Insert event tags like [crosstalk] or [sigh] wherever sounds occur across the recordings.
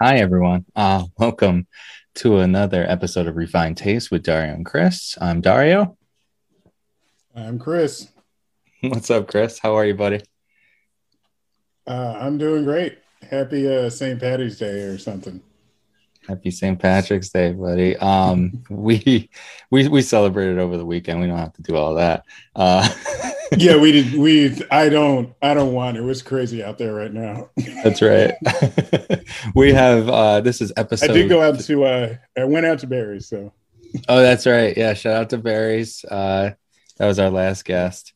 Hi, everyone. Uh, welcome to another episode of Refined Taste with Dario and Chris. I'm Dario. I'm Chris. What's up, Chris? How are you, buddy? Uh, I'm doing great. Happy uh, St. Patty's Day or something. Happy St. Patrick's Day, buddy. Um, [laughs] we we we celebrated over the weekend. We don't have to do all that. Uh, [laughs] yeah, we did. We I don't I don't want it. It was crazy out there right now. That's right. [laughs] we have uh this is episode. I did go out to uh I went out to Barry's. So. Oh, that's right. Yeah, shout out to Barry's. Uh, that was our last guest.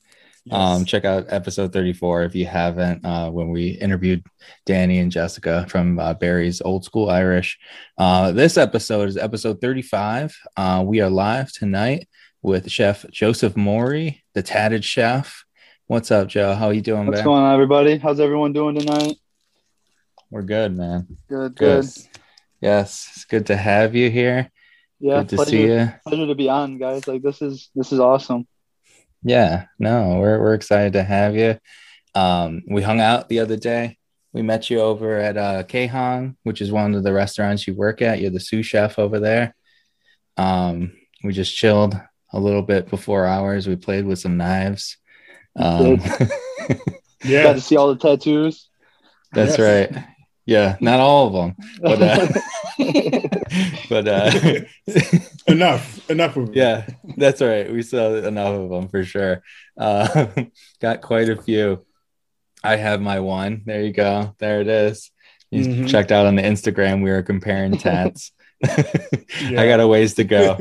Um, check out episode 34 if you haven't, uh, when we interviewed Danny and Jessica from uh, Barry's Old School Irish. Uh, this episode is episode 35. Uh, we are live tonight with Chef Joseph Morey, the Tatted Chef. What's up, Joe? How are you doing, What's going on, everybody? How's everyone doing tonight? We're good, man. Good, good. good. Yes, it's good to have you here. Yeah, good to pleasure, see you. Pleasure to be on, guys. Like this is this is awesome. Yeah, no, we're we're excited to have you. Um, we hung out the other day. We met you over at uh which is one of the restaurants you work at. You're the sous chef over there. Um, we just chilled a little bit before hours. We played with some knives. Um, [laughs] yeah, got to see all the tattoos. That's yes. right. Yeah, not all of them, but uh, [laughs] but uh, [laughs] enough, enough of them. Yeah, that's right. We saw enough of them for sure. Uh, got quite a few. I have my one. There you go. There it is. You mm-hmm. checked out on the Instagram. We were comparing tats. I got a ways to go.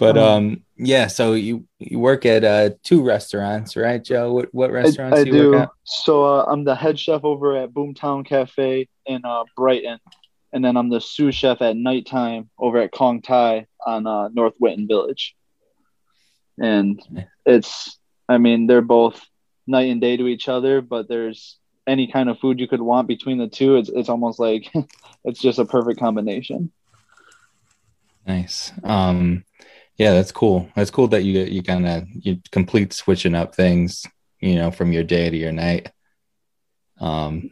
But um, um, yeah. So you you work at uh two restaurants, right, Joe? What what restaurants I, I do, do. So uh, I'm the head chef over at Boomtown Cafe in uh, Brighton, and then I'm the sous chef at nighttime over at Khong Thai on uh, North Winton Village. And it's, I mean, they're both night and day to each other, but there's any kind of food you could want between the two. It's it's almost like [laughs] it's just a perfect combination. Nice. Um, yeah, that's cool. That's cool that you you kind of you complete switching up things, you know, from your day to your night. Um,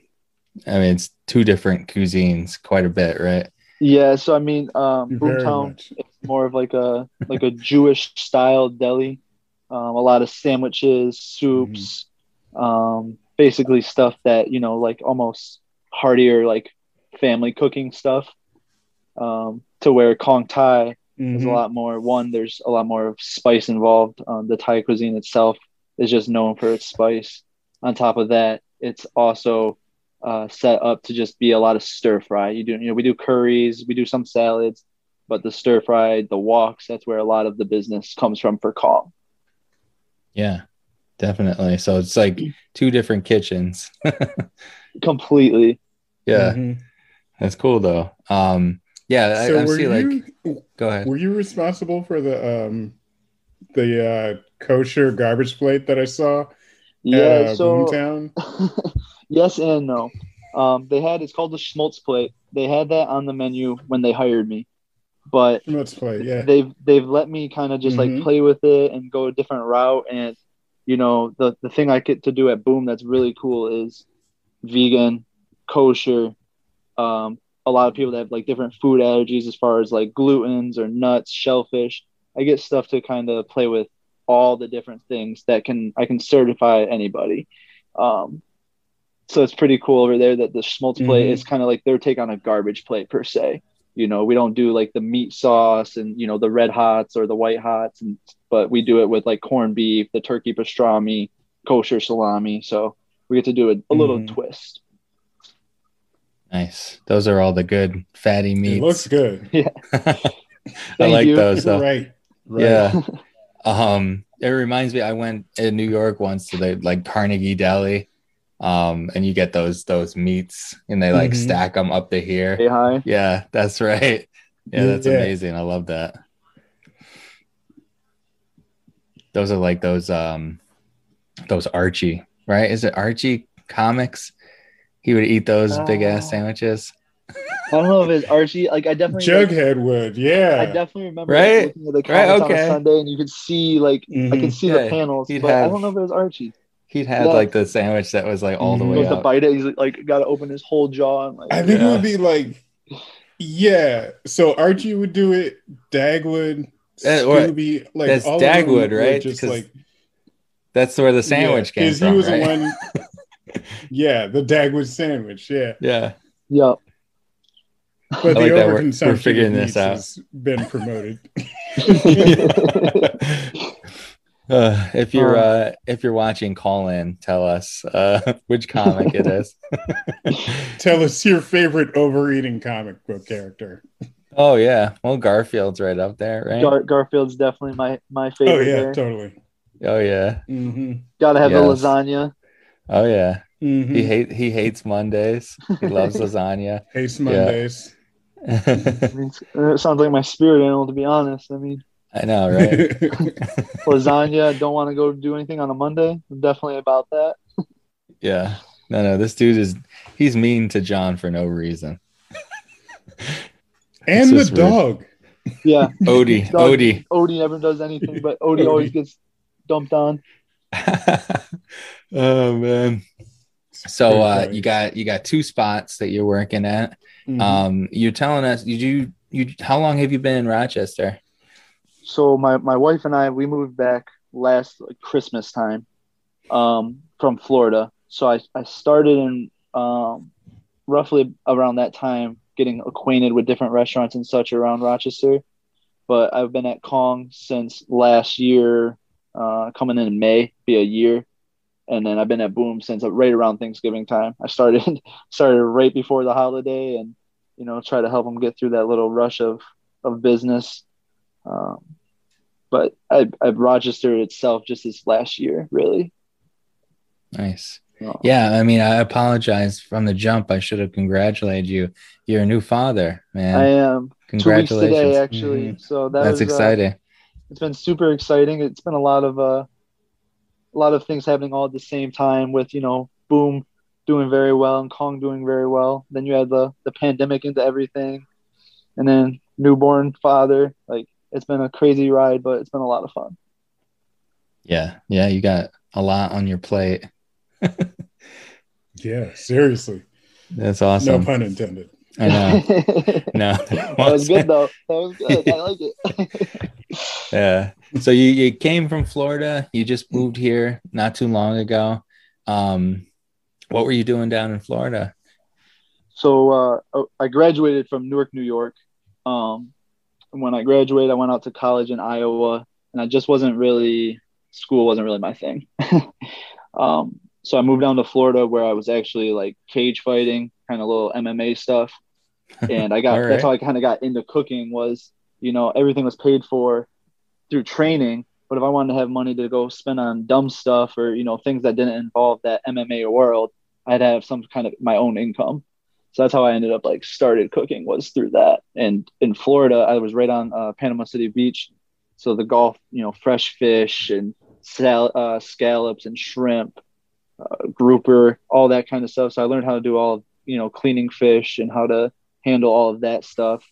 I mean, it's two different cuisines, quite a bit, right? Yeah. So I mean, um, Boomtown is more of like a like a Jewish style deli. Um, a lot of sandwiches, soups, mm-hmm. um, basically stuff that you know, like almost heartier, like family cooking stuff. Um, to where Khong Thai mm-hmm. is a lot more. One, there's a lot more spice involved. Um, the Thai cuisine itself is just known for its spice. On top of that, it's also uh, set up to just be a lot of stir fry. You do, you know, we do curries, we do some salads, but the stir fry, the woks, that's where a lot of the business comes from for Khong. Yeah, definitely. So it's like two different kitchens. [laughs] Completely. Yeah. Mm-hmm. That's cool though. Um, yeah, so I, I see you, like go ahead. Were you responsible for the um the uh kosher garbage plate that I saw? Yeah, at, uh, so Boomtown? [laughs] yes and no. Um, they had it's called the schmaltz plate. They had that on the menu when they hired me, but schmaltz plate, yeah. They've they've let me kind of just mm-hmm. like play with it and go a different route. And you know the the thing I get to do at Boom that's really cool is vegan, kosher. Um, a lot of people that have like different food allergies as far as like glutens or nuts, shellfish. I get stuff to kind of play with all the different things that can I can certify anybody. Um, so it's pretty cool over there that the schmaltz plate mm-hmm. is kind of like their take on a garbage plate per se. You know, we don't do like the meat sauce and you know the red hots or the white hots, and but we do it with like corned beef, the turkey pastrami, kosher salami. So we get to do a, a mm-hmm. little twist. Nice. Those are all the good fatty meats. It looks good. [laughs] Yeah. I like you. those. So. Right. right. Yeah. [laughs] um, it reminds me. I went in New York once to the like Carnegie Deli, um, and you get those those meats, and they like mm-hmm. stack them up to here. Hey, hi. Yeah, that's [laughs] right. Yeah, that's yeah. amazing. I love that. Those are like those um, those Archie, right? Is it Archie comics? He would eat those uh, big ass sandwiches. I don't know if it's Archie. Like I definitely Jughead like, would, yeah. I definitely remember right? Like, looking at the right, okay. on a Sunday, and you could see like mm-hmm. I could see yeah, the panels, but have... I don't know if it was Archie. He'd had Yeah. like the sandwich that was like all the Mhm. way goes to up. bite it. He's like, got to open his whole jaw. And like, I think it would be like, yeah. So Archie would do it. Dagwood, Uh, what? Scooby, like That's all Dagwood, right? Just like That's where the sandwich yeah, came 'cause from. He was right? the one. [laughs] Yeah, the Dagwood sandwich. Yeah, Yeah. yeah. but I the like that we're- we're overconsumption of figuring this out. has been promoted. [laughs] [laughs] Uh, if you're Um, uh, if you're watching, call in. Tell us uh, [laughs] which comic it is. Tell us your favorite overeating comic book character. oh yeah, well Garfield's right up there, right? Gar- Garfield's definitely my my favorite. Oh favorite. yeah, there. totally. oh yeah, hmm Got to have Yes. the lasagna. Oh yeah. hmm He hate he hates Mondays. He loves [laughs] lasagna. Haste Mondays. [laughs] I mean, it's- it sounds like my spirit animal, to be honest. I mean, I know, right? [laughs] lasagna. Don't want to go do anything on a Monday. I'm definitely about that. Yeah. No, no. This dude is he's mean to John for no reason. and the is rude. dog. Yeah, Odie, Dog- Odie. Odie never does anything, but Odie always gets dumped on. [laughs] oh man. So uh funny. you got you got two spots that you're working at. Mhm. Um you're telling us did you you how long have you been in Rochester? So my my wife and I we moved back last like, Christmas time, um, from Florida. So I I started in um, roughly around that time getting acquainted with different restaurants and such around Rochester. But I've been at Khong since last year, uh, coming in May, be a year, and then I've been at Boom since right around Thanksgiving time. I started [laughs] started right before the holiday, and you know try to help them get through that little rush of of business. Um, but I, I've Rochester itself just this last year, really. Nice. Um, Yeah, I mean I apologize from the jump. I should have congratulated you. You're a new father, man. I am two weeks Congratulations. today, actually. So that That's was, uh, exciting. it's been super exciting. It's been a lot of uh, a lot of things happening all at the same time. With you know, Boom doing very well and Khong doing very well. Then you had the the pandemic into everything, and then newborn father. Like it's been a crazy ride, but it's been a lot of fun. yeah. Yeah, you got a lot on your plate. [laughs] yeah, seriously. That's awesome. No pun intended. I know. [laughs] that was good though. That was good. I like it. [laughs] Yeah. So you, you came from Florida. You just moved here not too long ago. Um, what were you doing down in Florida? so uh, I graduated from Newark, New York. Um, when I graduated, I went out to college in Iowa, and I just wasn't really school wasn't really my thing. [laughs] um, so I moved down to Florida, where I was actually like cage fighting, kind of little MMA stuff, and I got [laughs] right. that's how I kind of got into cooking. Was you know everything was paid for through training, but if I wanted to have money to go spend on dumb stuff or you know things that didn't involve that MMA world, I'd have some kind of my own income. So that's how I ended up like started cooking was through that. And in Florida, I was right on uh, Panama City Beach, so the Gulf, you know, fresh fish and sal- uh, scallops and shrimp, uh, grouper, all that kind of stuff. So I learned how to do all you know cleaning fish and how to handle all of that stuff.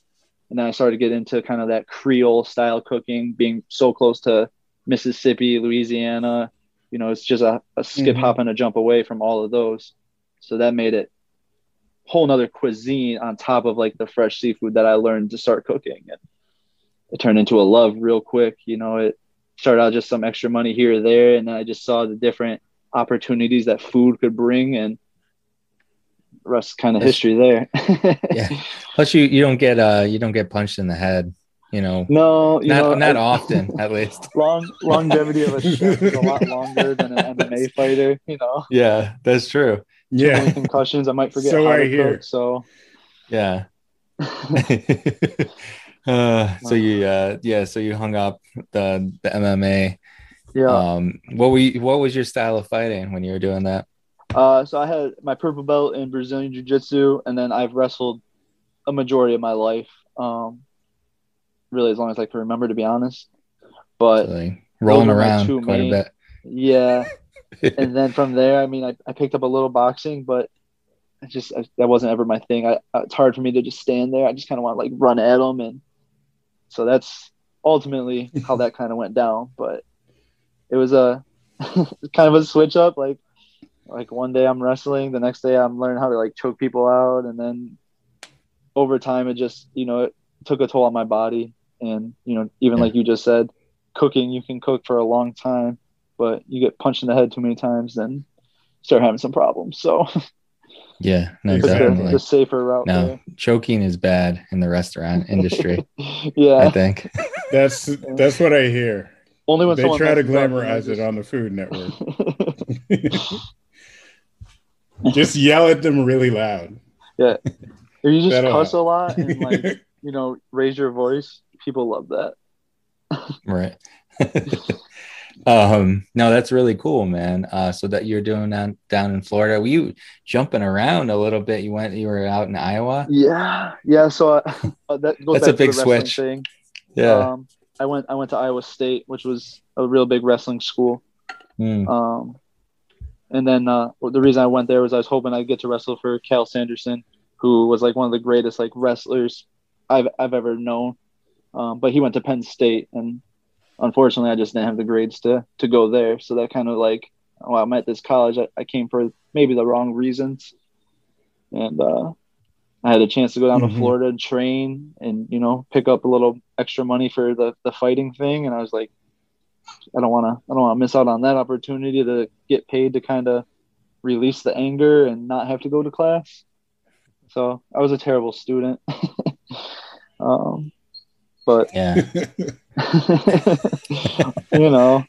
And then I started to get into kind of that Creole style cooking, being so close to Mississippi, Louisiana. You know, it's just a, a skip, Mhm. hop, and a jump away from all of those. So that made it whole nother cuisine on top of like the fresh seafood that I learned to start cooking. And it turned into a love real quick. You know, it started out just some extra money here or there. And then I just saw the different opportunities that food could bring. And rest kind of Yes. history there. [laughs] Yeah. Plus, you you don't get uh you don't get punched in the head. You know, No, you not know, not I- often [laughs] at least. long longevity of a [laughs] chef is a lot longer than an MMA fighter. You know, Yeah, that's true. Yeah. concussions. I might forget So I hear. cook. So Yeah. uh, so you uh yeah so you hung up the the MMA. yeah. Um, what were you, what was your style of fighting when you were doing that? Uh, so I had my purple belt in Brazilian Jiu Jitsu, and then I've wrestled a majority of my life. Um, really, as long as I can remember, to be honest. But So, like, rolling those were my around quite main- a yeah, [laughs] and then from there, I mean, I, I picked up a little boxing, but I just I, that wasn't ever my thing. I, it's hard for me to just stand there. I just kind of want to like run at them, and so that's ultimately how that kind of went down. But it was a [laughs] kind of a switch up. Like like one day I'm wrestling, the next day I'm learning how to like choke people out, and then over time it just you know it took a toll on my body, and you know even yeah. like you just said, cooking you can cook for a long time, but you get punched in the head too many times, then start having some problems. So. [laughs] Yeah, no, definitely. The, the safer route. No, there. choking is bad in the restaurant [laughs] industry. yeah, I think [laughs] that's that's what I hear. Only when they try to glamorize it on the Food Network. Just yell at them really loud. Yeah, if you just That'll cuss help. a lot and like [laughs] you know raise your voice, people love that. [laughs] right. [laughs] um no that's really cool man uh so that you're doing down down in florida were you jumping around a little bit you went you were out in iowa yeah yeah so uh, that goes that's a big switch thing. yeah um, i went i went to iowa state which was a real big wrestling school mm. um and then uh the reason i went there was i was hoping i'd get to wrestle for Cael sanderson who was like one of the greatest like wrestlers i've i've ever known um, but he went to penn state and unfortunately, I just didn't have the grades to to go there. So that kind of like, well, I'm at this college. I, I came for maybe the wrong reasons, and uh, I had a chance to go down mm-hmm. to Florida and train, and you know, pick up a little extra money for the the fighting thing. And I was like, I don't want to, I don't want to miss out on that opportunity to get paid to kind of release the anger and not have to go to class. So I was a terrible student. [laughs] um, but yeah. [laughs] you know,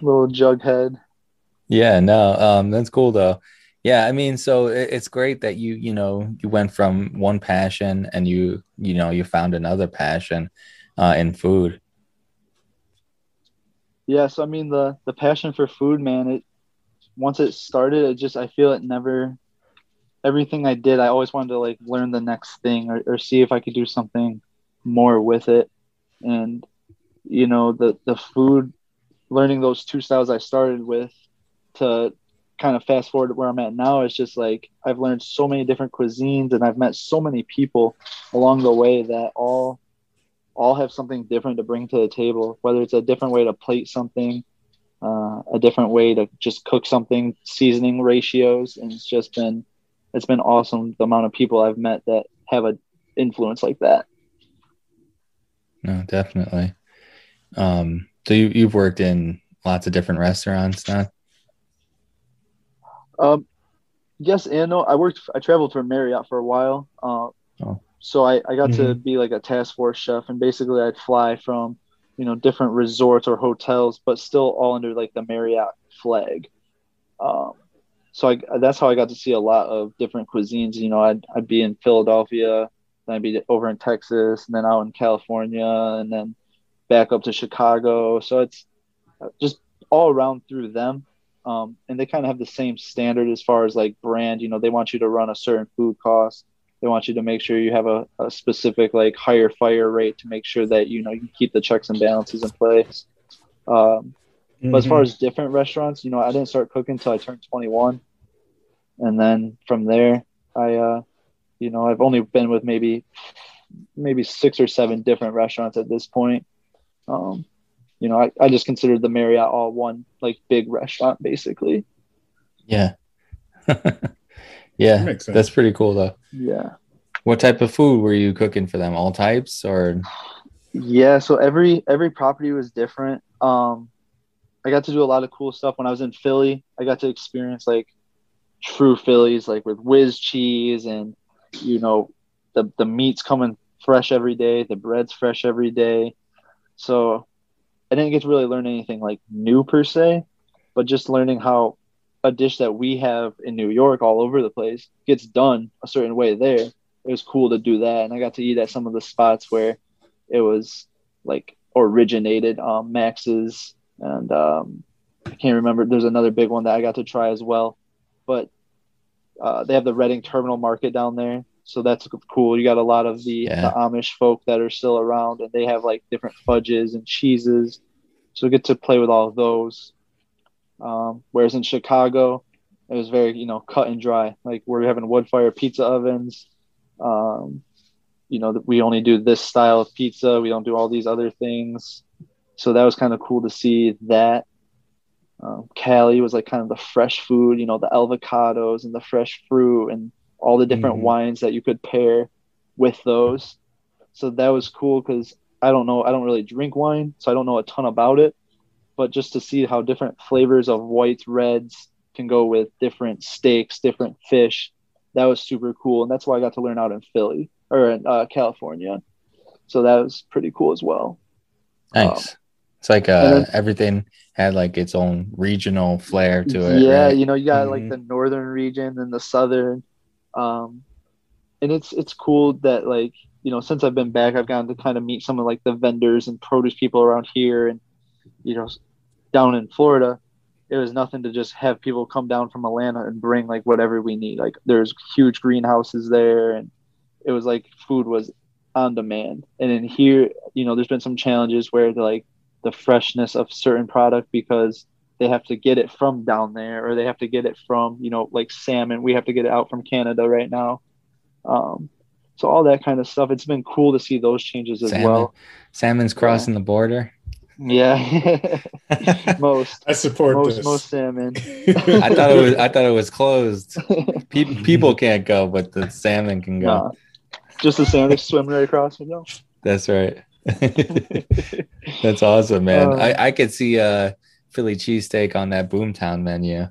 little jughead. Yeah, no, um, that's cool though. Yeah, I mean, so it's great that you, you know, you went from one passion and you, you know, you found another passion uh, in food. Yes, I mean the the passion for food, man. It once it started, it just I feel it never. Everything I did, I always wanted to like learn the next thing or, or see if I could do something more with it and you know the the food learning those two styles i started with to kind of fast forward to where i'm at now is just like i've learned so many different cuisines and i've met so many people along the way that all all have something different to bring to the table whether it's a different way to plate something uh, a different way to just cook something seasoning ratios and it's just been it's been awesome the amount of people i've met that have a influence like that no, definitely. Um, so you you've worked in lots of different restaurants now. Um, yes and no. I worked. I traveled for Marriott for a while. Uh, oh. So I, I got mm-hmm. to be like a task force chef, and basically I'd fly from, you know, different resorts or hotels, but still all under like the Marriott flag. Um, so I, that's how I got to see a lot of different cuisines. You know, I'd, I'd be in Philadelphia, then I'd be over in Texas, and then out in California, and then back up to Chicago. So it's just all around through them. Um, and they kind of have the same standard as far as like brand. You know, they want you to run a certain food cost. They want you to make sure you have a, a specific like higher fire rate to make sure that you know you keep the checks and balances in place. Um, mm-hmm. But as far mm-hmm. as different restaurants, you know, I didn't start cooking until I turned 21, and then from there, I uh, you know, I've only been with maybe maybe six or seven different restaurants at this point. Um, you know, I, I just considered the Marriott all one like big restaurant basically. Yeah. [laughs] yeah. That that's pretty cool though. Yeah. What type of food were you cooking for them? All types or Yeah, so every every property was different. Um I got to do a lot of cool stuff when I was in Philly. I got to experience like true Phillies like with whiz cheese and you know, the the meat's coming fresh every day, the bread's fresh every day. So I didn't get to really learn anything like new per se, but just learning how a dish that we have in New York all over the place gets done a certain way there. It was cool to do that. And I got to eat at some of the spots where it was like originated, um, Max's and um, I can't remember. There's another big one that I got to try as well. But uh, they have the Reading Terminal Market down there, so that's cool. You got a lot of the, yeah. the, Amish folk that are still around, and they have like different fudges and cheeses. So we get to play with all of those. Um, whereas in Chicago, it was very you know cut and dry. Like we're having wood fire pizza ovens. Um, you know we only do this style of pizza. We don't do all these other things. So that was kind of cool to see that. Um, Cali was like kind of the fresh food, you know, the avocados and the fresh fruit and all the different mm-hmm. wines that you could pair with those. So that was cool because I don't know, I don't really drink wine, so I don't know a ton about it. But just to see how different flavors of whites, reds can go with different steaks, different fish, that was super cool. And that's why I got to learn out in Philly or in uh, California. So that was pretty cool as well. Nice. Um, it's like uh, then, everything had like its own regional flair to it. Yeah, right? you know, you got mm-hmm. like the northern region and the southern. Um, and it's it's cool that like you know since I've been back, I've gotten to kind of meet some of like the vendors and produce people around here, and you know, down in Florida, it was nothing to just have people come down from Atlanta and bring like whatever we need. Like there's huge greenhouses there, and it was like food was on demand. And in here, you know, there's been some challenges where like the freshness of certain product because they have to get it from down there or they have to get it from you know like salmon we have to get it out from canada right now um, so all that kind of stuff it's been cool to see those changes as salmon. well salmon's crossing yeah. the border yeah [laughs] most i support most, this. most salmon [laughs] i thought it was i thought it was closed [laughs] Pe- people can't go but the salmon can go nah. just the salmon swim right across you know that's right That's awesome, man. Uh, I, I could see a Philly cheesesteak on that Boomtown menu.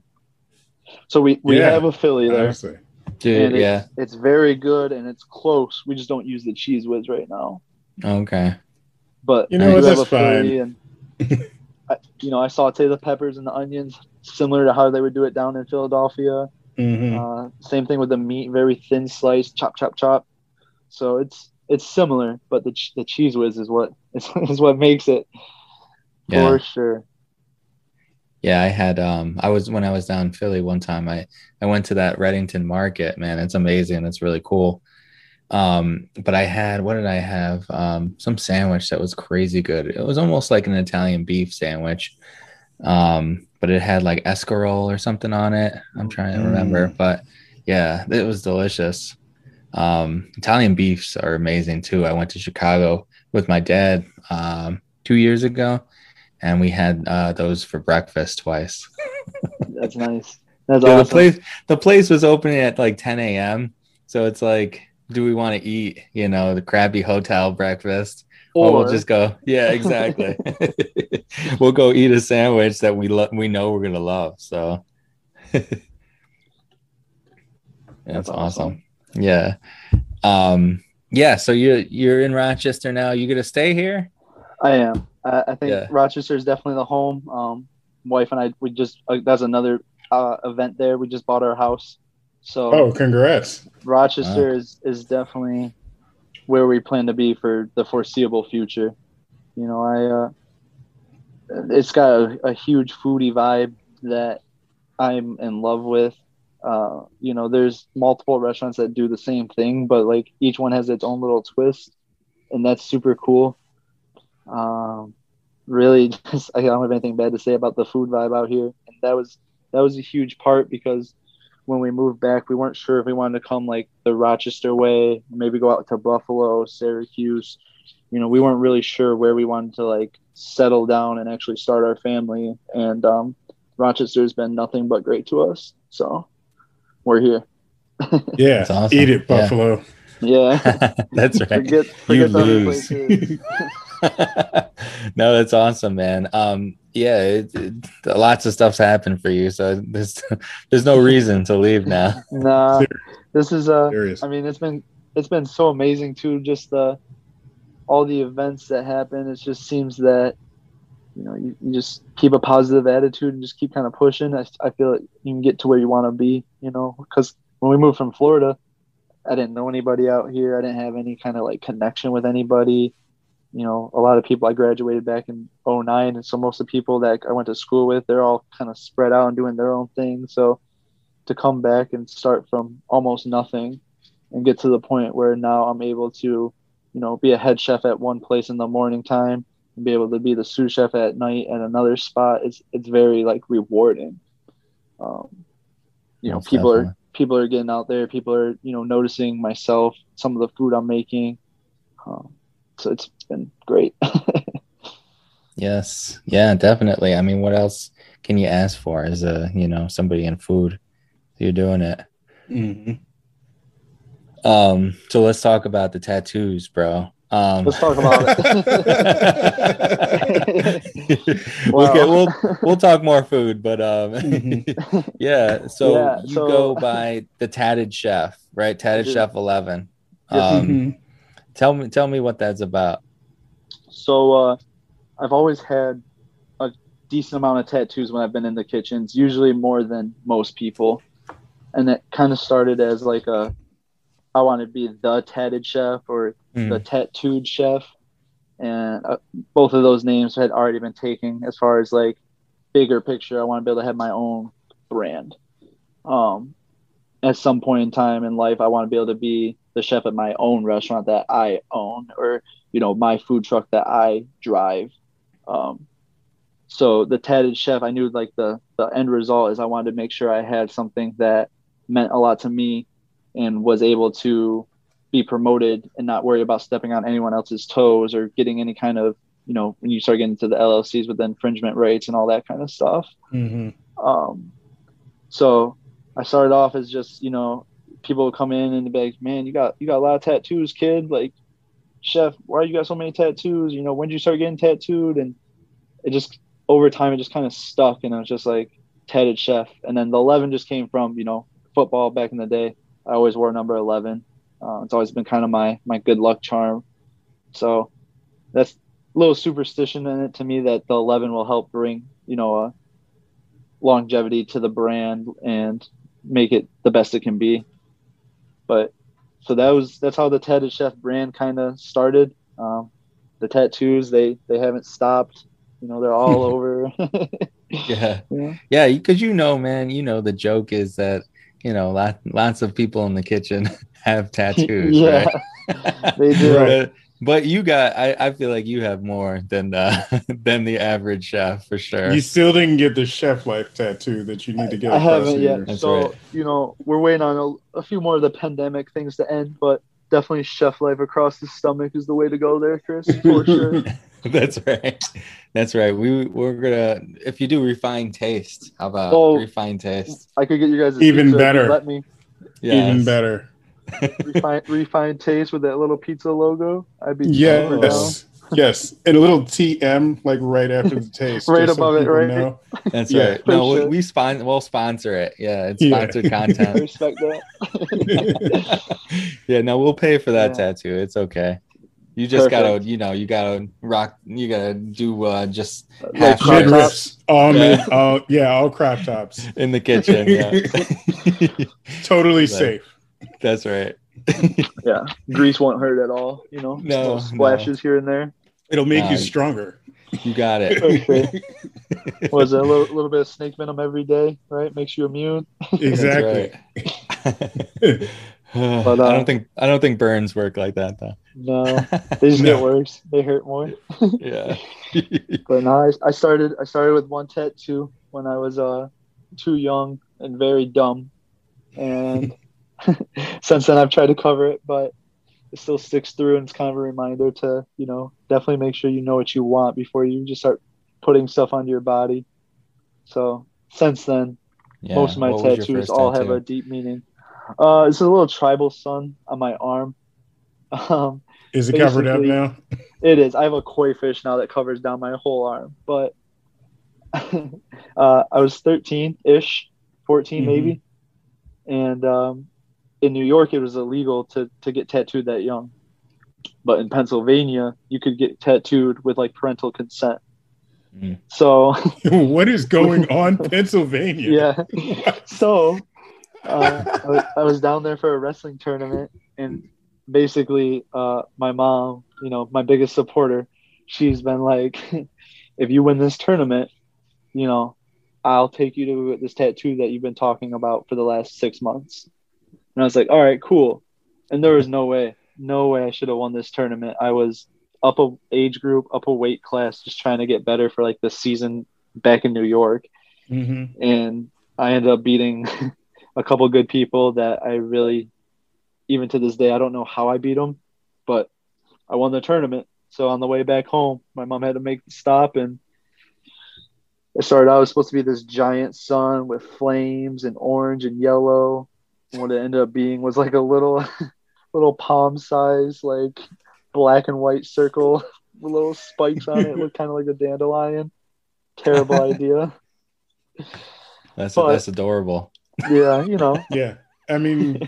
So we, we yeah, have a Philly there. Honestly. Dude, it's, yeah. It's very good and it's close. We just don't use the cheese Whiz right now. Okay. But you know what? That's fine. And, I, you know, I saute the peppers and the onions similar to how they would do it down in Philadelphia. Mm-hmm. Uh, same thing with the meat, very thin slice, chop, chop, chop. So it's it's similar, but the the Cheez Whiz is what [laughs] is, is what makes it yeah. for sure. Yeah, I had um I was when I was down in Philly one time I I went to that Readington market, man. It's amazing. It's really cool. Um but I had what did I have? Um some sandwich that was crazy good. It was almost like an Italian beef sandwich. Um but it had like escarole or something on it. I'm trying to remember, mm. but yeah, it was delicious. Um, Italian beefs are amazing too. I went to Chicago with my dad um, two years ago, and we had uh, those for breakfast twice. [laughs] That's nice. That's yeah, awesome. The place, the place was opening at like 10 a.m. So it's like, do we want to eat, you know, the crappy hotel breakfast? Or, or we'll just go, yeah, exactly. [laughs] we'll go eat a sandwich that we we know we're gonna love. So [laughs] that's, That's awesome. awesome. Yeah. Um, yeah. So you're you're in Rochester now. You gonna stay here? I am. I, I think yeah. Rochester is definitely the home. Um, wife and I, we just uh, that's another uh, event there. We just bought our house. So oh, congrats! Rochester wow. is is definitely where we plan to be for the foreseeable future. You know, I uh, it's got a, a huge foodie vibe that I'm in love with. Uh, you know, there's multiple restaurants that do the same thing, but like each one has its own little twist, and that's super cool. Um, really, [laughs] just, I don't have anything bad to say about the food vibe out here, and that was that was a huge part because when we moved back, we weren't sure if we wanted to come like the Rochester way, maybe go out to Buffalo, Syracuse. You know, we weren't really sure where we wanted to like settle down and actually start our family. And um, Rochester's been nothing but great to us. So we're here. [laughs] yeah, awesome. eat it, Buffalo. Yeah, [laughs] that's [laughs] right. Forget, forget you lose. [laughs] no, that's awesome, man. Um, yeah, it, it, lots of stuff's happened for you, so there's [laughs] there's no reason to leave now. [laughs] nah, this is uh, Serious. I mean, it's been it's been so amazing too. Just the all the events that happen. It just seems that you know you, you just keep a positive attitude and just keep kind of pushing i, I feel like you can get to where you want to be you know because when we moved from florida i didn't know anybody out here i didn't have any kind of like connection with anybody you know a lot of people i graduated back in 09 and so most of the people that i went to school with they're all kind of spread out and doing their own thing. So to come back and start from almost nothing and get to the point where now i'm able to you know be a head chef at one place in the morning time and be able to be the sous chef at night at another spot it's it's very like rewarding. Um, you know people definitely. are people are getting out there people are you know noticing myself some of the food i'm making. Um, so it's been great [laughs] yes yeah definitely i mean what else can you ask for as a you know somebody in food? You're doing it. Mm-hmm. Um, so let's talk about the tattoos, bro. Um, Let's talk about it. [laughs] we'll, we'll we'll talk more food, but um, Mm-hmm. [laughs] yeah. So Yeah, you so- go by the Tatted Chef, right? Tatted do. Chef Eleven. Yes. Um, Mm-hmm. Tell me, tell me what that's about. So uh, I've always had a decent amount of tattoos when I've been in the kitchens, usually more than most people. And it kind of started as like a, I want to be the tatted chef or Mm. the tattooed chef, and uh, both of those names had already been taken. As far as like bigger picture, I want to be able to have my own brand. Um, at some point in time in life, I want to be able to be the chef at my own restaurant that I own, or you know, my food truck that I drive. Um, so the tatted chef, I knew like the the end result is I wanted to make sure I had something that meant a lot to me and was able to be promoted and not worry about stepping on anyone else's toes or getting any kind of you know when you start getting into the LLCs with the infringement rates and all that kind of stuff. Mm-hmm. Um, so I started off as just you know people would come in and they'd be like, man, you got you got a lot of tattoos, kid. Like, chef, why you got so many tattoos? You know, when did you start getting tattooed? And it just over time it just kind of stuck, and I was just like tatted chef. And then the eleven just came from you know football back in the day. I always wore number eleven. Uh, it's always been kind of my my good luck charm. So that's a little superstition in it to me that the 11 will help bring you know a longevity to the brand and make it the best it can be. But so that was that's how the Tatted Chef brand kind of started. Um, the tattoos they they haven't stopped. You know they're all [laughs] over. [laughs] Yeah, Yeah. yeah, because you know, man, you know the joke is that you know lot, lots of people in the kitchen [laughs] have tattoos, yeah, right? they do. But you got, I, I feel like you have more than uh, [laughs] than the average chef for sure. You still didn't get the chef life tattoo that you need to get. I across haven't yet. That's so right. you know we're waiting on a, a few more of the pandemic things to end, but definitely chef life across the stomach is the way to go there, Chris, for [laughs] sure. [laughs] That's right. That's right. We we're gonna if you do refined taste, how about Oh. refined taste? I could get you guys Even pizza better. Let me Even better. Refine refined taste with that little pizza logo. I'd be super. Yes. Yes. And a little TM like right after the taste. [laughs] Right just above it, right? know. That's Yeah, right. No, we, sure. we spon- we'll sponsor it. Yeah, it's Yeah. sponsored I content. [laughs] respect that. [laughs] yeah, no, we'll pay for that Yeah. tattoo. It's okay. You just gotta, you know, you gotta rock. You gotta do uh, just Like Half crop tops. rips. All mid, Yeah. all, yeah, all crop tops. in the kitchen. Yeah, Totally Right. safe. That's right. [laughs] Yeah, grease won't hurt at all. You know, No, little splashes here and there. It'll make Nah, you stronger. [laughs] You got it. Okay. [laughs] Was it a little, little bit of snake venom every day, right? Makes you immune. Exactly. That's right. But, I uh, don't think I don't think burns work like that though. No, they just No. get worse. They hurt more. yeah. But no, I, I started I started with one tattoo when I was uh too young and very dumb, and [laughs] since then I've tried to cover it, but it still sticks through, and it's kind of a reminder to you know definitely make sure you know what you want before you just start putting stuff onto your body. So since then, Yeah. most of my What tattoos first all have a deep meaning. Uh, it's a little tribal sun on my arm. [laughs] Um, Is it covered up now? [laughs] It is. I have a koi fish now that covers down my whole arm. But uh, I was 13 ish, 14 Mhm. maybe. And um, in New York, it was illegal to, to get tattooed that young. But in Pennsylvania, you could get tattooed with like parental consent. Mm. So, [laughs] [laughs] what is going on, [laughs] Pennsylvania? yeah. So uh, I, was, I was down there for a wrestling tournament, and basically, uh, my mom, you know, my biggest supporter, she's been like, if you win this tournament, you know, I'll take you to this tattoo that you've been talking about for the last six months. And I was like, all right, cool. And there was no way, no way I should have won this tournament. I was up a age group, up a weight class, just trying to get better for like the season back in New York Mm-hmm. and I ended up beating [laughs] a couple good people that I really, even to this day, I don't know how I beat them, but I won the tournament. So on the way back home, my mom had to make the stop, and it started out was supposed to be this giant sun with flames and orange and yellow. And what it ended up being was like a little [laughs] little palm size like black and white circle [laughs] with little spikes on it. it looked kind of like a dandelion. Terrible [laughs] idea. That's but, that's adorable. Yeah, you know. Yeah. I mean,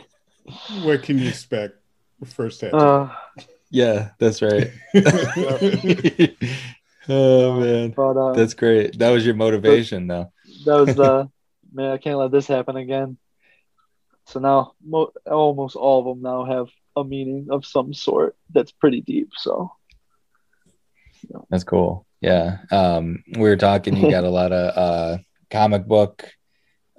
what can you expect? First tattoo. Uh, yeah, that's right. oh man, but, uh, that's great. That was your motivation, though. That was the uh, man. I can't let this happen again. So now, mo- almost all of them now have a meaning of some sort that's pretty deep. So that's cool. Yeah, um, we were talking. You got a lot of uh, comic book,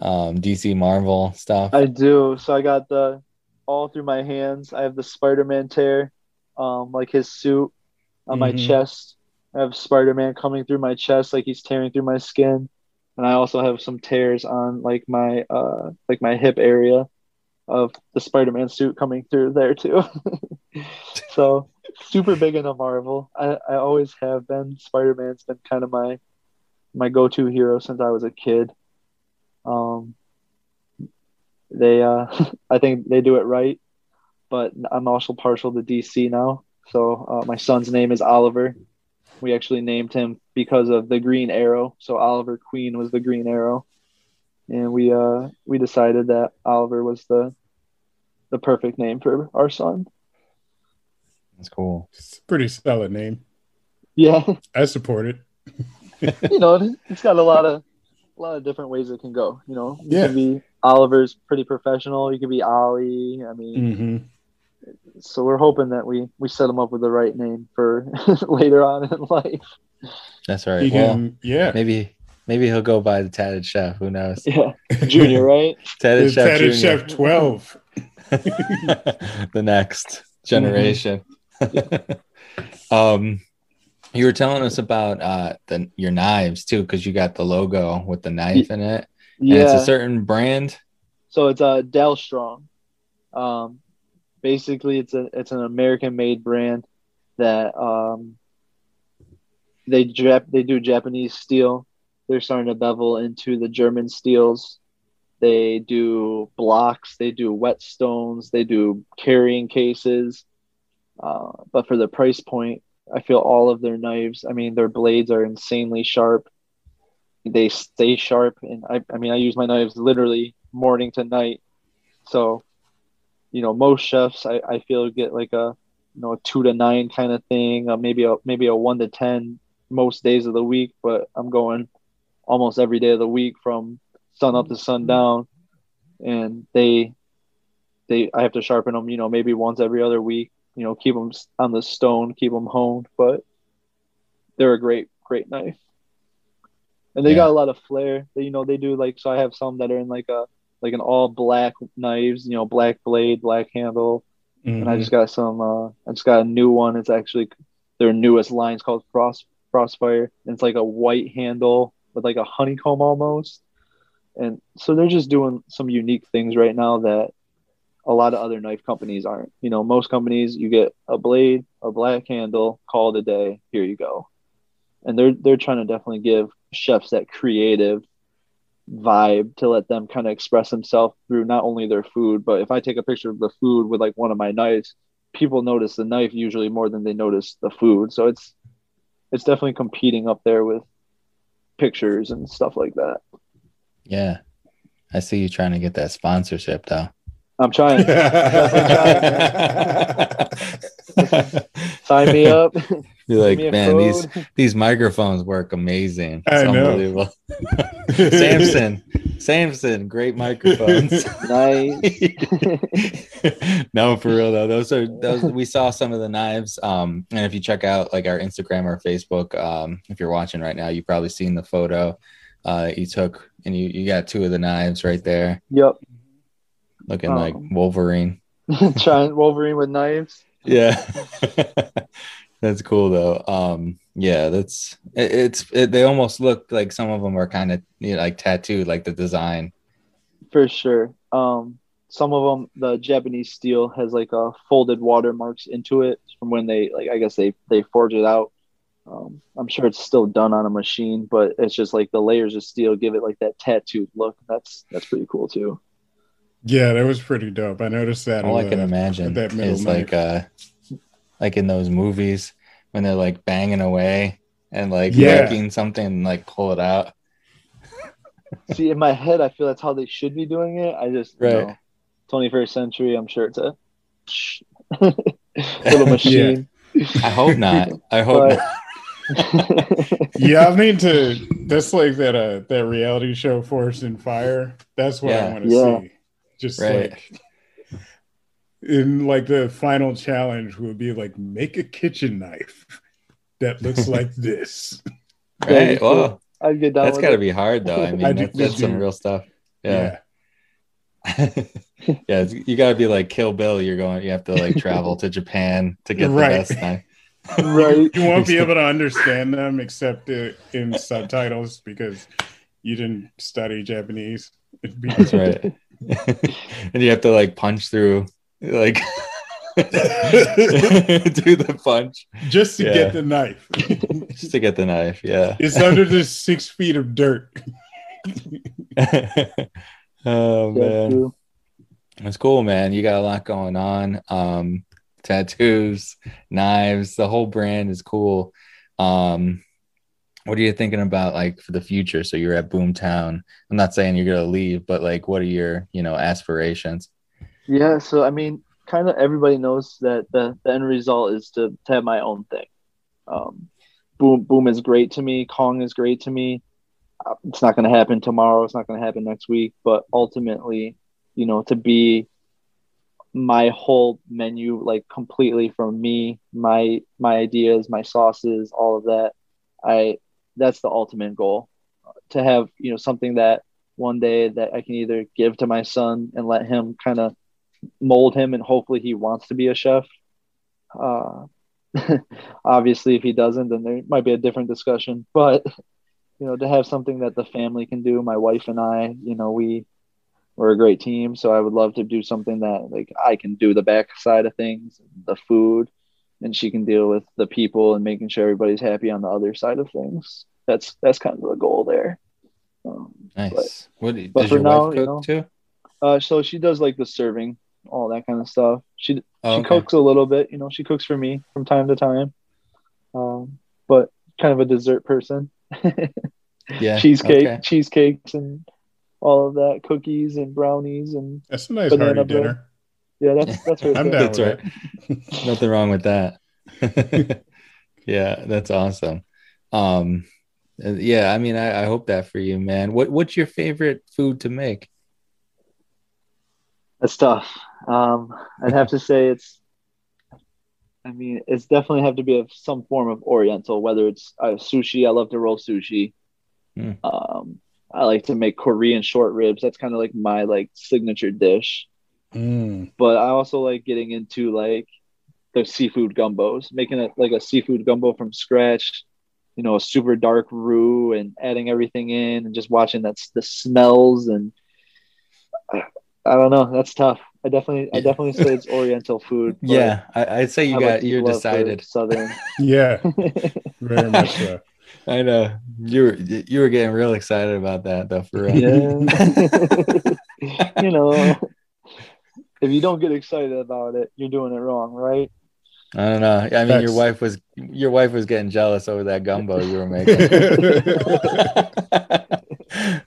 um, DC Marvel stuff. I do. So I got the all through my hands. I have the Spider-Man tear, um, like his suit on mm-hmm. my chest. I have Spider-Man coming through my chest, like he's tearing through my skin, and I also have some tears on like my uh, like my hip area of the Spider-Man suit coming through there too. [laughs] so super big into Marvel. I, I always have been. Spider-Man's been kind of my my go-to hero since I was a kid. Um, they uh [laughs] I think they do it right, but I'm also partial to DC now. So uh, my son's name is Oliver. We actually named him because of the Green Arrow. So Oliver Queen was the Green Arrow, and we uh we decided that Oliver was the the perfect name for our son. That's cool. It's a pretty solid name. Yeah, [laughs] I support it. you know, it's got a lot of a lot of different ways it can go. You know, you yeah. can be Oliver's pretty professional. You could be Ollie. I mean, mm-hmm. so we're hoping that we we set him up with the right name for [laughs] later on in life. That's right. well, yeah, maybe maybe he'll go by the Tatted Chef. Who knows? Yeah, Junior, right? [laughs] Tatted Chef. Tatted Chef twelve. [laughs] the next generation. Mm-hmm. [laughs] um, you were telling us about uh the your knives too, because you got the logo with the knife in it. Yeah, and it's a certain brand. So it's a uh, Dalstrong. Um, basically, it's a it's an American made brand that um they Jap- they do Japanese steel. They're starting to bevel into the German steels. They do blocks. They do whetstones. They do carrying cases. Uh, but for the price point, I feel all of their knives. I mean, their blades are insanely sharp. They stay sharp, and I, I mean, I use my knives literally morning to night. So, you know, most chefs I, I feel get like a you know a two to nine kind of thing, uh, maybe a maybe a one to ten most days of the week. But I'm going almost every day of the week from sun up to sundown, and they they I have to sharpen them. You know, maybe once every other week you know, keep them on the stone, keep them honed. But they're a great, great knife. And they yeah. got a lot of flair. They, you know, they do like so. I have some that are in like a like an all black knives, you know, black blade, black handle. Mm-hmm. And I mm-hmm. just got some. uh I just got a new one. It's actually their newest line. It's called Frost Frostfire. And it's like a white handle with like a honeycomb almost. And so they're just doing some unique things right now that a lot of other knife companies aren't. You know, most companies you get a blade, a black handle, call it a day, here you go. And they're they're trying to definitely give chefs that creative vibe to let them kind of express themselves through not only their food, but if I take a picture of the food with like one of my knives, people notice the knife usually more than they notice the food. So it's it's definitely competing up there with pictures and stuff like that. Yeah. I see you trying to get that sponsorship though. I'm trying. [laughs] [laughs] Sign me [laughs] up. You're like, man, these these microphones work amazing. It's I unbelievable. [laughs] Samson, Samson, great microphones. [laughs] nice. no, for real though. Those are those. We saw some of the knives. Um, and if you check out like our Instagram or Facebook, um, if you're watching right now, you've probably seen the photo uh you took, and you you got two of the knives right there. Yep looking um, like Wolverine. Giant Wolverine with knives. Yeah. [laughs] that's cool though. Um, yeah, that's it, it's it, they almost look like some of them are kind of you know, like tattooed, like the design. For sure. Um, some of them, the Japanese steel has like a folded watermarks into it from when they like I guess they they forge it out. Um, I'm sure it's still done on a machine, but it's just like the layers of steel give it like that tattooed look. That's that's pretty cool too. Yeah, that was pretty dope. I noticed that. All I can imagine that is like uh like in those movies when they're like banging away and like yeah. making something and like pull it out. [laughs] See, in my head, I feel that's how they should be doing it. I just, right. You know, 21st century, I'm sure it's a [laughs] [laughs] little machine. Yeah. I hope not. I hope but... yeah, I mean to that's like that uh that reality show Forged in Fire. That's what yeah. I want to yeah. see. Just right. like in like the final challenge would be like make a kitchen knife that looks [laughs] like this. Right. Well, I'd get down that's got to be hard though. I [laughs] mean, I that's, that's some real stuff. Yeah. Yeah, [laughs] yeah you got to be like Kill Bill. You're going. You have to like travel to Japan to get right. the best knife. right. You won't be able to understand them except in subtitles because you didn't study Japanese. That's right. [laughs] and you have to like punch through like [laughs] do the punch just to yeah. get the knife. [laughs] just to get the knife, yeah. It's under the six feet of dirt. oh man, it's cool, man. You got a lot going on. Um, tattoos, knives, the whole brand is cool. Um, what are you thinking about like for the future? So you're at Boomtown. I'm not saying you're gonna leave, but like, what are your you know aspirations? Yeah, so I mean, kind of everybody knows that the, the end result is to, to have my own thing. Um, boom, boom is great to me. Khong is great to me. Uh, it's not to happen tomorrow. It's not to happen next week. But ultimately, you know, to be my whole menu, like completely from me, my my ideas, my sauces, all of that. I that's the ultimate goal. To have you know something that one day that I can either give to my son and let him kind of mold him and hopefully he wants to be a chef. Uh, [laughs] obviously, if he doesn't, then there might be a different discussion. But you know, to have something that the family can do, my wife and I, you know, we we're a great team. So I would love to do something that like I can do the back side of things, the food, and she can deal with the people and making sure everybody's happy on the other side of things. That's that's kind of the goal there. Um, nice. But, what but does your now, wife cook you know, too? Uh, so she does like the serving, all that kind of stuff. She oh, she okay. cooks a little bit, you know. She cooks for me from time to time, um, but kind of a dessert person. [laughs] yeah, cheesecake, okay. cheesecakes, and all of that, cookies and brownies and that's a nice hearty dinner. Yeah, that's that's her. I'm down that's right. Nothing wrong with that. [laughs] yeah, that's awesome. Um, yeah, I mean, I, I hope that for you, man. What what's your favorite food to make? That's tough. Um, I'd have to say it's. I mean, it's definitely have to be of some form of Oriental. Whether it's uh, sushi, I love to roll sushi. Mm. Um, I like to make Korean short ribs. That's kind of like my like signature dish. Mm. But I also like getting into like the seafood gumbos, making it like a seafood gumbo from scratch. You know, a super dark roux and adding everything in, and just watching that's the smells and I don't know. That's tough. I definitely, I definitely say it's Oriental food. [laughs] Yeah, I, would say you got you're decided. [laughs] Southern. yeah, [laughs] very much so. I know you were you were getting real excited about that though. For real. Yeah. you know, if you don't get excited about it, you're doing it wrong, right? I don't know. I mean, That's... your wife was your wife was getting jealous over that gumbo you were making. [laughs]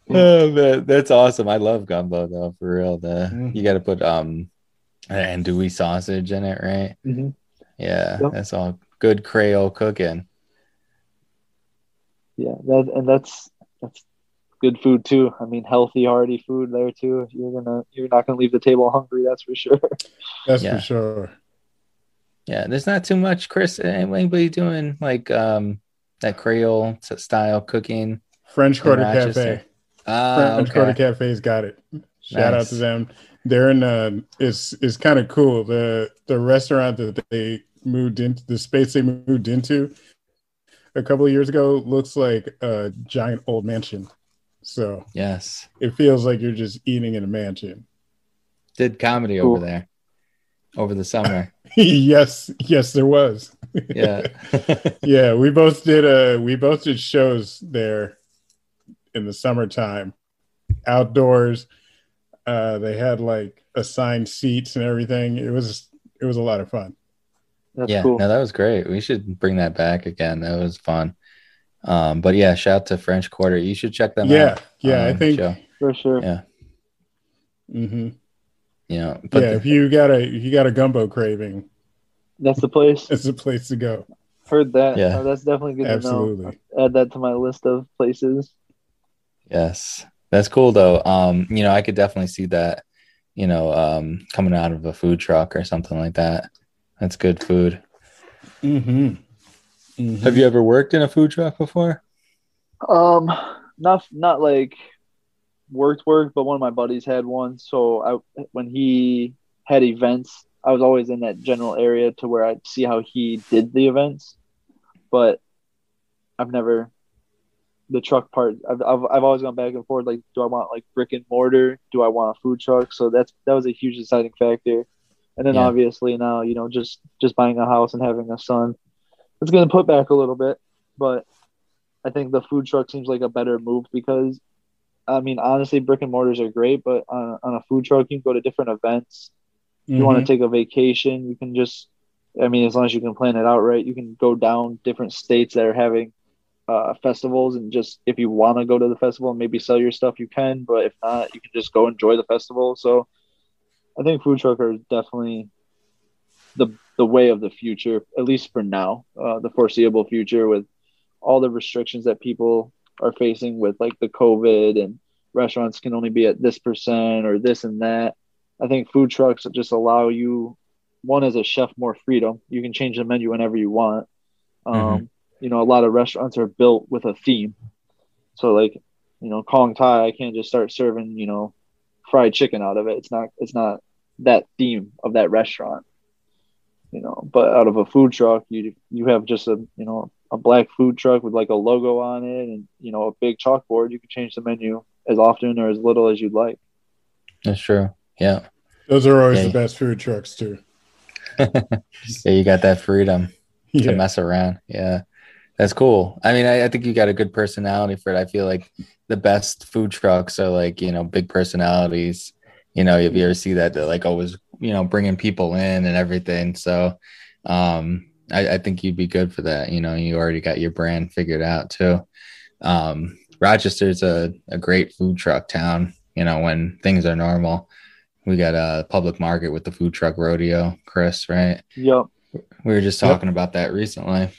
[laughs] oh, man, that's awesome. I love gumbo though, for real. The mm-hmm. you got to put um andouille sausage in it, right? Mm-hmm. Yeah, yep. that's all good Creole cooking. Yeah, that and that's that's good food too. I mean, healthy, hearty food there too. You're gonna you're not gonna leave the table hungry. That's for sure. [laughs] That's yeah. for sure. Yeah, there's not too much, Chris. Anybody doing like um that Creole style cooking? French Quarter Cafe. Ah, French okay. Quarter Cafe's got it. Shout nice. out to them. They're in uh it's it's kind of cool. The the restaurant that they moved into the space they moved into a couple of years ago looks like a giant old mansion. So yes. It feels like you're just eating in a mansion. Did comedy cool. over there over the summer. [laughs] yes, yes, there was. Yeah. [laughs] yeah, we both did uh we both did shows there in the summertime. Outdoors. Uh they had like assigned seats and everything. It was it was a lot of fun. That's yeah, cool. no, that was great. We should bring that back again. That was fun. Um, but yeah, shout out to French Quarter. You should check them yeah, out. Yeah, yeah, I um, think show. for sure. Yeah. Mm-hmm. You know, yeah, the, if you got a if you got a gumbo craving, that's the place. [laughs] It's the place to go. Heard that. Yeah, oh, that's definitely good Absolutely. to know. Add that to my list of places. Yes, that's cool though. Um, you know, I could definitely see that. You know, um, coming out of a food truck or something like that. That's good food. Mm-hmm. Mm-hmm. Have you ever worked in a food truck before? Um, not not like worked work, but one of my buddies had one. So I when he had events, I was always in that general area to where I'd see how he did the events. But I've never the truck part. I've, I've I've always gone back and forth. Like, do I want like brick and mortar? Do I want a food truck? So that's that was a huge deciding factor. And then yeah. obviously now you know just just buying a house and having a son, it's gonna put back a little bit. But I think the food truck seems like a better move because I mean, honestly, brick and mortars are great, but on, on a food truck, you can go to different events. Mm-hmm. You want to take a vacation, you can just, I mean, as long as you can plan it out right, you can go down different states that are having uh, festivals and just if you want to go to the festival and maybe sell your stuff, you can. But if not, you can just go enjoy the festival. So I think food truck are definitely the the way of the future, at least for now, uh, the foreseeable future with all the restrictions that people are facing with like the COVID and restaurants can only be at this percent or this and that. I think food trucks just allow you one as a chef more freedom. You can change the menu whenever you want. Um, mm-hmm. You know, a lot of restaurants are built with a theme. So like, you know, Khong Thai, I can't just start serving, you know, fried chicken out of it. It's not it's not that theme of that restaurant. You know, but out of a food truck, you you have just a you know a black food truck with like a logo on it and you know a big chalkboard. You can change the menu as often or as little as you'd like. That's true. Yeah. Those are always yeah. the best food trucks too. [laughs] Yeah you got that freedom yeah. to mess around. Yeah. That's cool. I mean I, I think you got a good personality for it. I feel like the best food trucks are like you know big personalities. You know if you ever see that they're like always you know bringing people in and everything so um I, I, think you'd be good for that. You know, you already got your brand figured out too. Um, Rochester's a, a great food truck town. You know, when things are normal, we got a public market with the food truck rodeo, Chris, right? Yep. We were just talking yep. about that recently.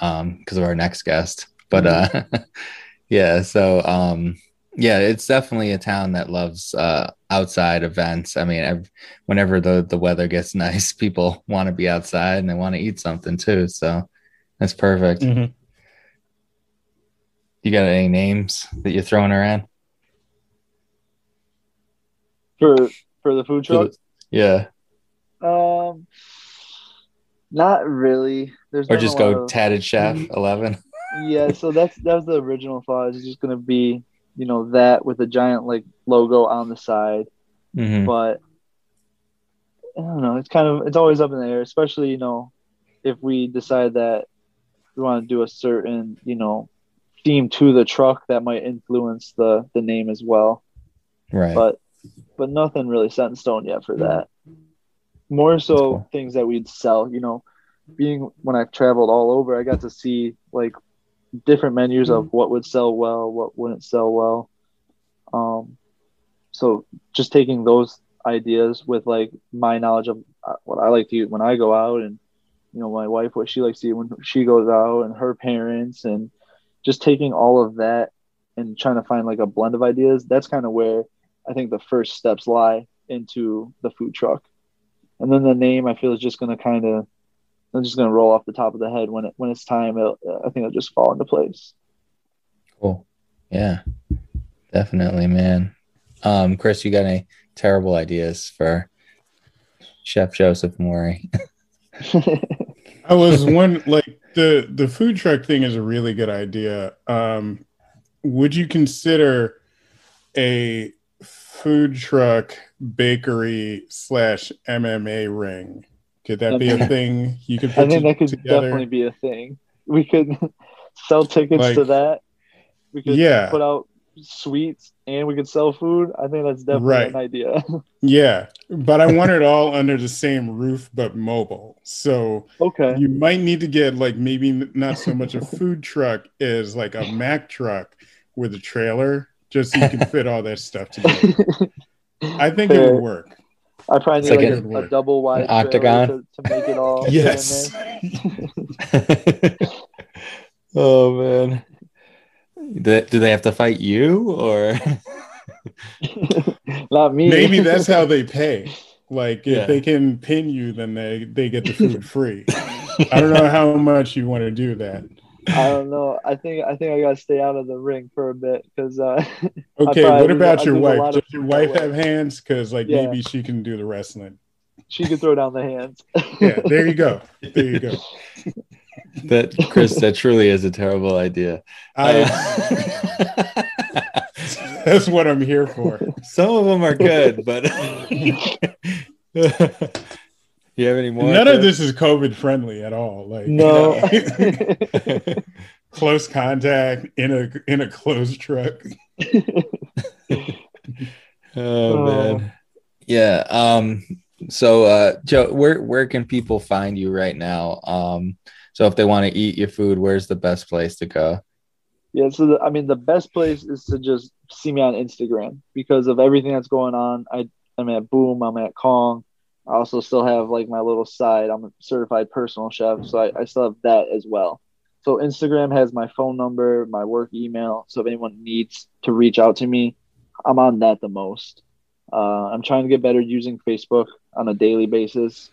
Um, because of our next guest. But mm-hmm. uh [laughs] yeah, so um yeah, it's definitely a town that loves uh, outside events. I mean, I've, whenever the the weather gets [laughs] nice, people want to be outside and they want to eat something too. So that's perfect. Mm-hmm. You got any names that you're throwing around for for the food truck? Yeah. Um, not really. There's or just go of... tatted chef mm-hmm. eleven. yeah, so that's that was the original thought. It's just gonna be you know that with a giant like logo on the side mm-hmm. but i don't know it's kind of it's always up in the air especially you know if we decide that we want to do a certain you know theme to the truck that might influence the the name as well right but but nothing really set in stone yet for that more so cool. things that we'd sell you know being when i traveled all over i got to see like different menus of mm-hmm. what would sell well, what wouldn't sell well. Um, so just taking those ideas with like my knowledge of uh, what I like to eat when I go out, and you know my wife what she likes to eat when she goes out, and her parents, and just taking all of that and trying to find like a blend of ideas. That's kind of where I think the first steps lie into the food truck, and then the name I feel is just going to kind of I'm just gonna roll off the top of the head when it when it's time. I think it'll just fall into place. Cool. Yeah, definitely, man. Um, Chris, you got any terrible ideas for Chef Joseph Morey? [laughs] I was one like the the food truck thing is a really good idea. Um, would you consider a food truck bakery slash MMA ring Could that be a [laughs] thing you could? I think that could together? definitely be a thing. We could [laughs] sell tickets like, to that. We could yeah. put out sweets and we could sell food. I think that's definitely right. an idea. [laughs] yeah, but I want it all under the same roof, but mobile. So okay, you might need to get like maybe not so much a food truck as like a Mack truck with a trailer, just so you can fit all that stuff together. I think Fair. it would work. I probably need like, like a, a, double wide octagon to, to, make it all. [laughs] yes. [laughs] oh man. Do they have to fight you or [laughs] not me? Maybe that's how they pay. Like if yeah. they can pin you, then they they get the food free. I don't know how much you want to do that. I don't know. I think I think I gotta stay out of the ring for a bit because. Uh, [laughs] okay, what about your wife? Does your wife have hands? Because like yeah. maybe she can do the wrestling. She can throw down the hands. [laughs] yeah, there you go. There you go. [laughs] that Chris, that truly is a terrible idea. I, uh, that's what I'm here for. Some of them are good, but you have any more? None of this is COVID friendly at all. Like no. [laughs] [laughs] close contact in a in a closed truck. [laughs] oh, oh man. Yeah. Um so uh Joe, where where can people find you right now? Um so if they want to eat your food, where's the best place to go? Yeah, so the, I mean, the best place is to just see me on Instagram because of everything that's going on. I I'm at Boom, I'm at Khong. I also still have like my little side. I'm a certified personal chef, so I, I still have that as well. So Instagram has my phone number, my work email. So if anyone needs to reach out to me, I'm on that the most. Uh, I'm trying to get better using Facebook on a daily basis.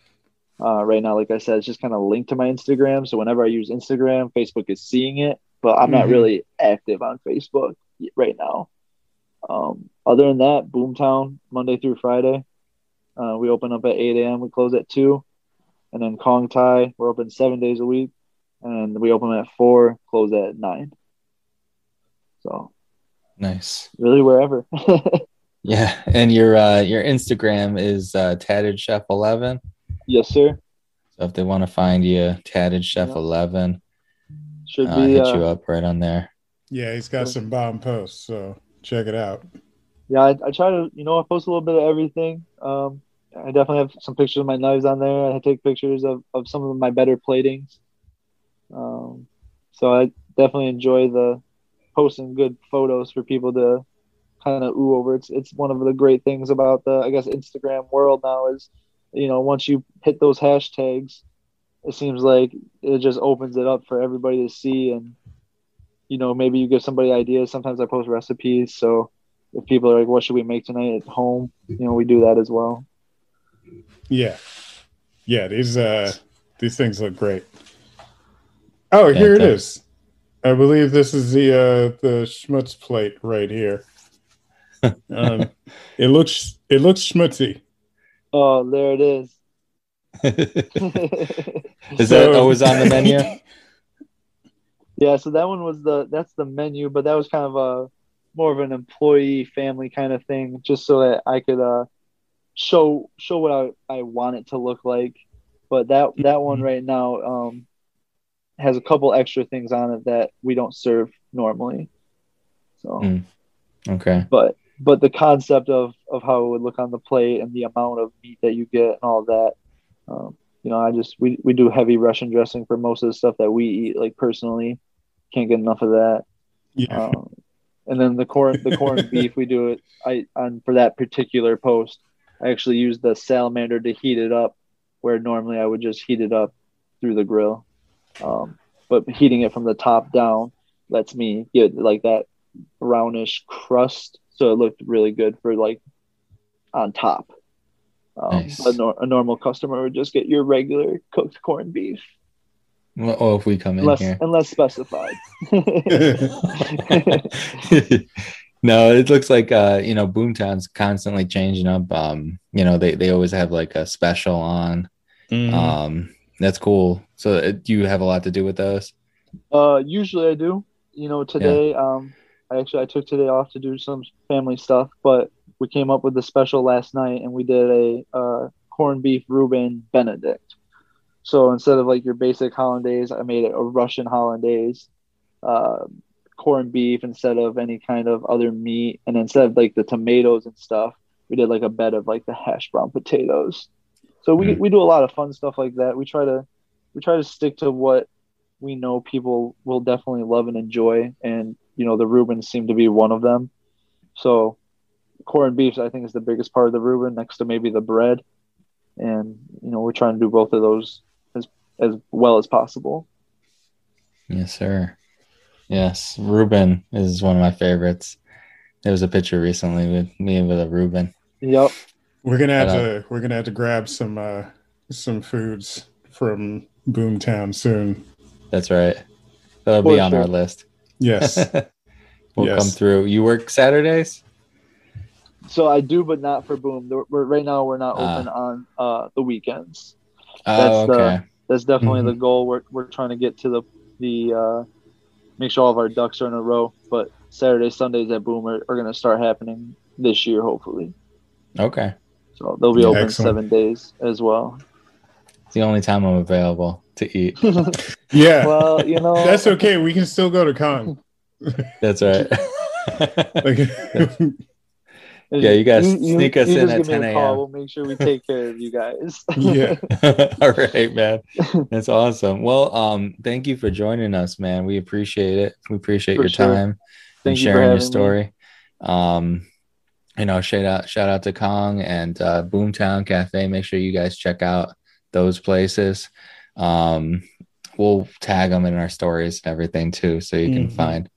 Uh, right now, like I said, it's just kind of linked to my Instagram. So whenever I use Instagram, Facebook is seeing it, but I'm mm-hmm. not really active on Facebook right now. Um, other than that, Boomtown Monday through Friday. Uh, we open up at 8 a.m. We close at 2. And then Khong Thai, we're open seven days a week. And we open at 4, close at 9. So nice. Really wherever. [laughs] yeah. And your uh, your Instagram is uh, Tatted Chef 11. Yes, sir. So if they want to find you, Tatted Chef yep. Eleven, should uh, be hit uh, you up right on there. Yeah, he's got some bomb posts, so check it out. Yeah, I, I try to, you know, I post a little bit of everything. Um, I definitely have some pictures of my knives on there. I take pictures of, of some of my better platings. Um, so I definitely enjoy the posting good photos for people to kind of ooh over. It's it's one of the great things about the I guess Instagram world now is you know, once you hit those hashtags, it seems like it just opens it up for everybody to see. And, you know, maybe you give somebody ideas. Sometimes I post recipes. So if people are like, what should we make tonight at home? You know, we do that as well. Yeah. Yeah. These, uh, these things look great. Oh, yeah, here it is. I believe this is the, uh, the schmutz plate right here. [laughs] um, it looks, it looks schmutzy. Oh, there it is. [laughs] [laughs] is that always on the menu? yeah, so that one was the that's the menu, but that was kind of a more of an employee family kind of thing, just so that I could uh show show what I, I want it to look like. But that that one mm-hmm. right now um has a couple extra things on it that we don't serve normally. So mm. okay. But but the concept of of how it would look on the plate and the amount of meat that you get and all that um, you know i just we, we do heavy russian dressing for most of the stuff that we eat like personally can't get enough of that yeah. Um, and then the corn the corned [laughs] beef we do it i on for that particular post i actually use the salamander to heat it up where normally i would just heat it up through the grill um, but heating it from the top down lets me get like that brownish crust so it looked really good for like on top. Um, nice. a, nor- a, normal customer would just get your regular cooked corned beef. Well, oh, if we come in unless, here, unless specified. [laughs] no, it looks like uh, you know Boomtown's constantly changing up. Um, you know they they always have like a special on. Mm-hmm. Um, that's cool. So uh, do you have a lot to do with those? Uh, usually I do. You know, today yeah. um I actually I took today off to do some family stuff, but we came up with a special last night and we did a uh, corned beef Reuben Benedict. So instead of like your basic hollandaise, I made it a Russian hollandaise, uh, corned beef instead of any kind of other meat, and instead of like the tomatoes and stuff, we did like a bed of like the hash brown potatoes. So we, mm. we do a lot of fun stuff like that. We try to we try to stick to what we know people will definitely love and enjoy, and you know the Reubens seem to be one of them. So corned beef, I think, is the biggest part of the Reuben, next to maybe the bread, and you know we're trying to do both of those as as well as possible. Yes, sir. Yes, Reuben is one of my favorites. There was a picture recently with me with a Reuben. Yep. We're gonna have to we're gonna have to grab some uh some foods from Boomtown soon. That's right. That'll be on sure. our list. Yes. [laughs] we'll yes. come through. You work Saturdays? So I do, but not for Boom. We're, right now, we're not open uh, on uh, the weekends. Oh, that's okay. The, that's definitely mm-hmm. the goal. We're, we're trying to get to the the uh, make sure all of our ducks are in a row. But Saturday, Sundays at Boom are, are going to start happening this year, hopefully. Okay. So they'll be open Excellent. seven days as well. It's the only time I'm available to eat. [laughs] yeah. Well, you know, [laughs] that's okay. We can still go to Khong. that's right. [laughs] yeah, you guys you, sneak us in at 10 a.m. We'll make sure we take care of you guys. [laughs] yeah. [laughs] All right, man. [laughs] That's awesome. Well, um, thank you for joining us, man. We appreciate it. We appreciate for your sure. time thank and sharing you your story. Me. Um, you know, shout out, shout out to Khong and uh, Boomtown Cafe. Make sure you guys check out those places. Um, we'll tag them in our stories and everything too, so you can mm-hmm. find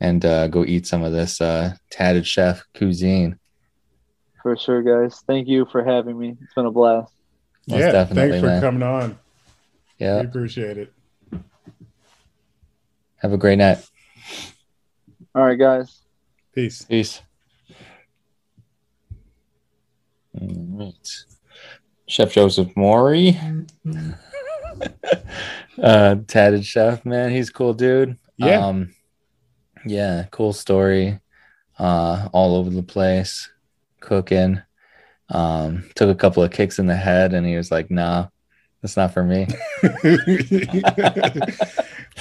and uh, go eat some of this uh, tatted chef cuisine. For sure, guys. Thank you for having me. It's been a blast. Most yeah, thanks for man. coming on. Yeah, we appreciate it. Have a great night. All right, guys. Peace. Peace. All right. Chef Joseph Morey. [laughs] uh tatted chef, man. He's cool dude. Yeah. Um, yeah, cool story. Uh all over the place, cooking. Um, took a couple of kicks in the head and he was like, nah, that's not for me. [laughs]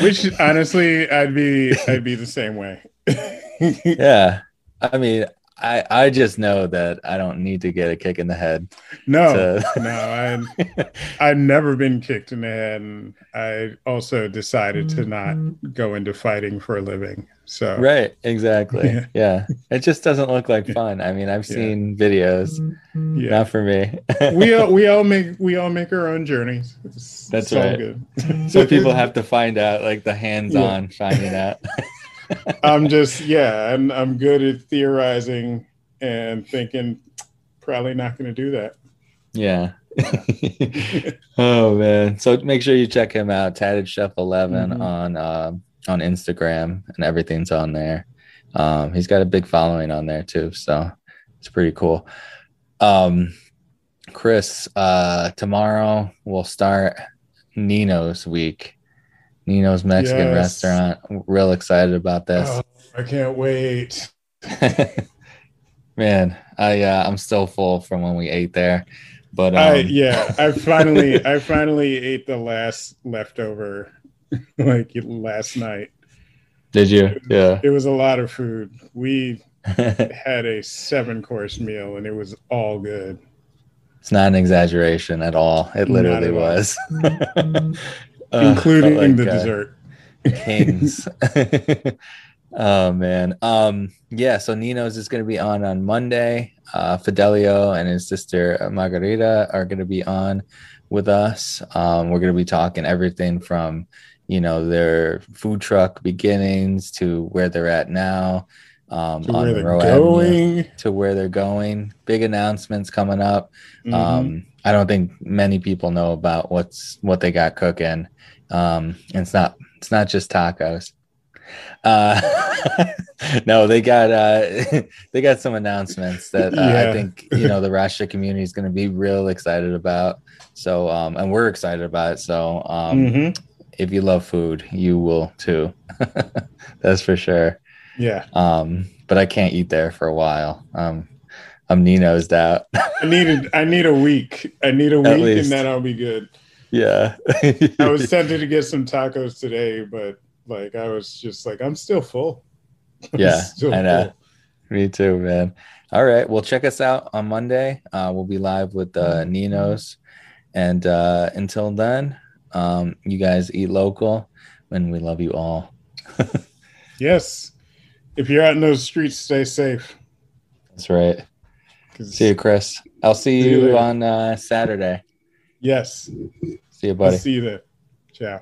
Which honestly I'd be I'd be the same way. [laughs] yeah. I mean, I I just know that I don't need to get a kick in the head. No, to... no, [laughs] I I've never been kicked in the head, and I also decided to not go into fighting for a living. So right, exactly, yeah, yeah. it just doesn't look like fun. I mean, I've seen yeah. videos, yeah. not for me. we all [laughs] we all make we all make our own journeys. It's, That's it's right. so people have to find out like the hands-on finding out. [laughs] I'm just yeah, I'm I'm good at theorizing and thinking probably not going to do that. Yeah. [laughs] oh man. So make sure you check him out, Tatted Chef 11 mm-hmm. on uh, on Instagram and everything's on there. Um, he's got a big following on there too, so it's pretty cool. Um, Chris, uh, tomorrow we'll start Nino's week. Nino's Mexican yes. restaurant. real excited about this. Oh, I can't wait. [laughs] Man, I uh, I'm still full from when we ate there, but um... I, yeah, I finally [laughs] I finally ate the last leftover [laughs] like last night. Did you? It was, yeah. It was a lot of food. We had a seven course meal and it was all good. It's not an exaggeration at all. It literally was. Including like, the uh, dessert. Kings. [laughs] [laughs] oh man. Um. Yeah. So Nino's is going to be on on Monday. Uh, Fidelio and his sister Margarita are going to be on with us. Um, we're going to be talking everything from you know their food truck beginnings to where they're at now um, to on where Avenue, to where they're going. Big announcements coming up. Mm-hmm. Um, I don't think many people know about what's what they got cooking. Um, and it's not it's not just tacos. Uh, [laughs] no, they got uh, [laughs] they got some announcements that uh, yeah. I think you know the Rasha community is going to be real excited about. So, um, and we're excited about it. So, um, mm-hmm. if you love food, you will too. [laughs] That's for sure. Yeah. Um, but I can't eat there for a while. Um, I'm Nino's out. I need a, I need a week. I need a week, and then I'll be good. Yeah. I was tempted to get some tacos today, but like I was just like, I'm still full. [laughs] yeah, still I know. Full. Me too, man. All right. Well, check us out on Monday. Uh, we'll be live with uh, Ninos. And uh, until then, um, you guys eat local and we love you all. [laughs] yes. If you're out in those streets, stay safe. That's right. See you, Chris. I'll see, see you, you on uh, Saturday. Yes. See you, buddy. I'll see you there. Ciao.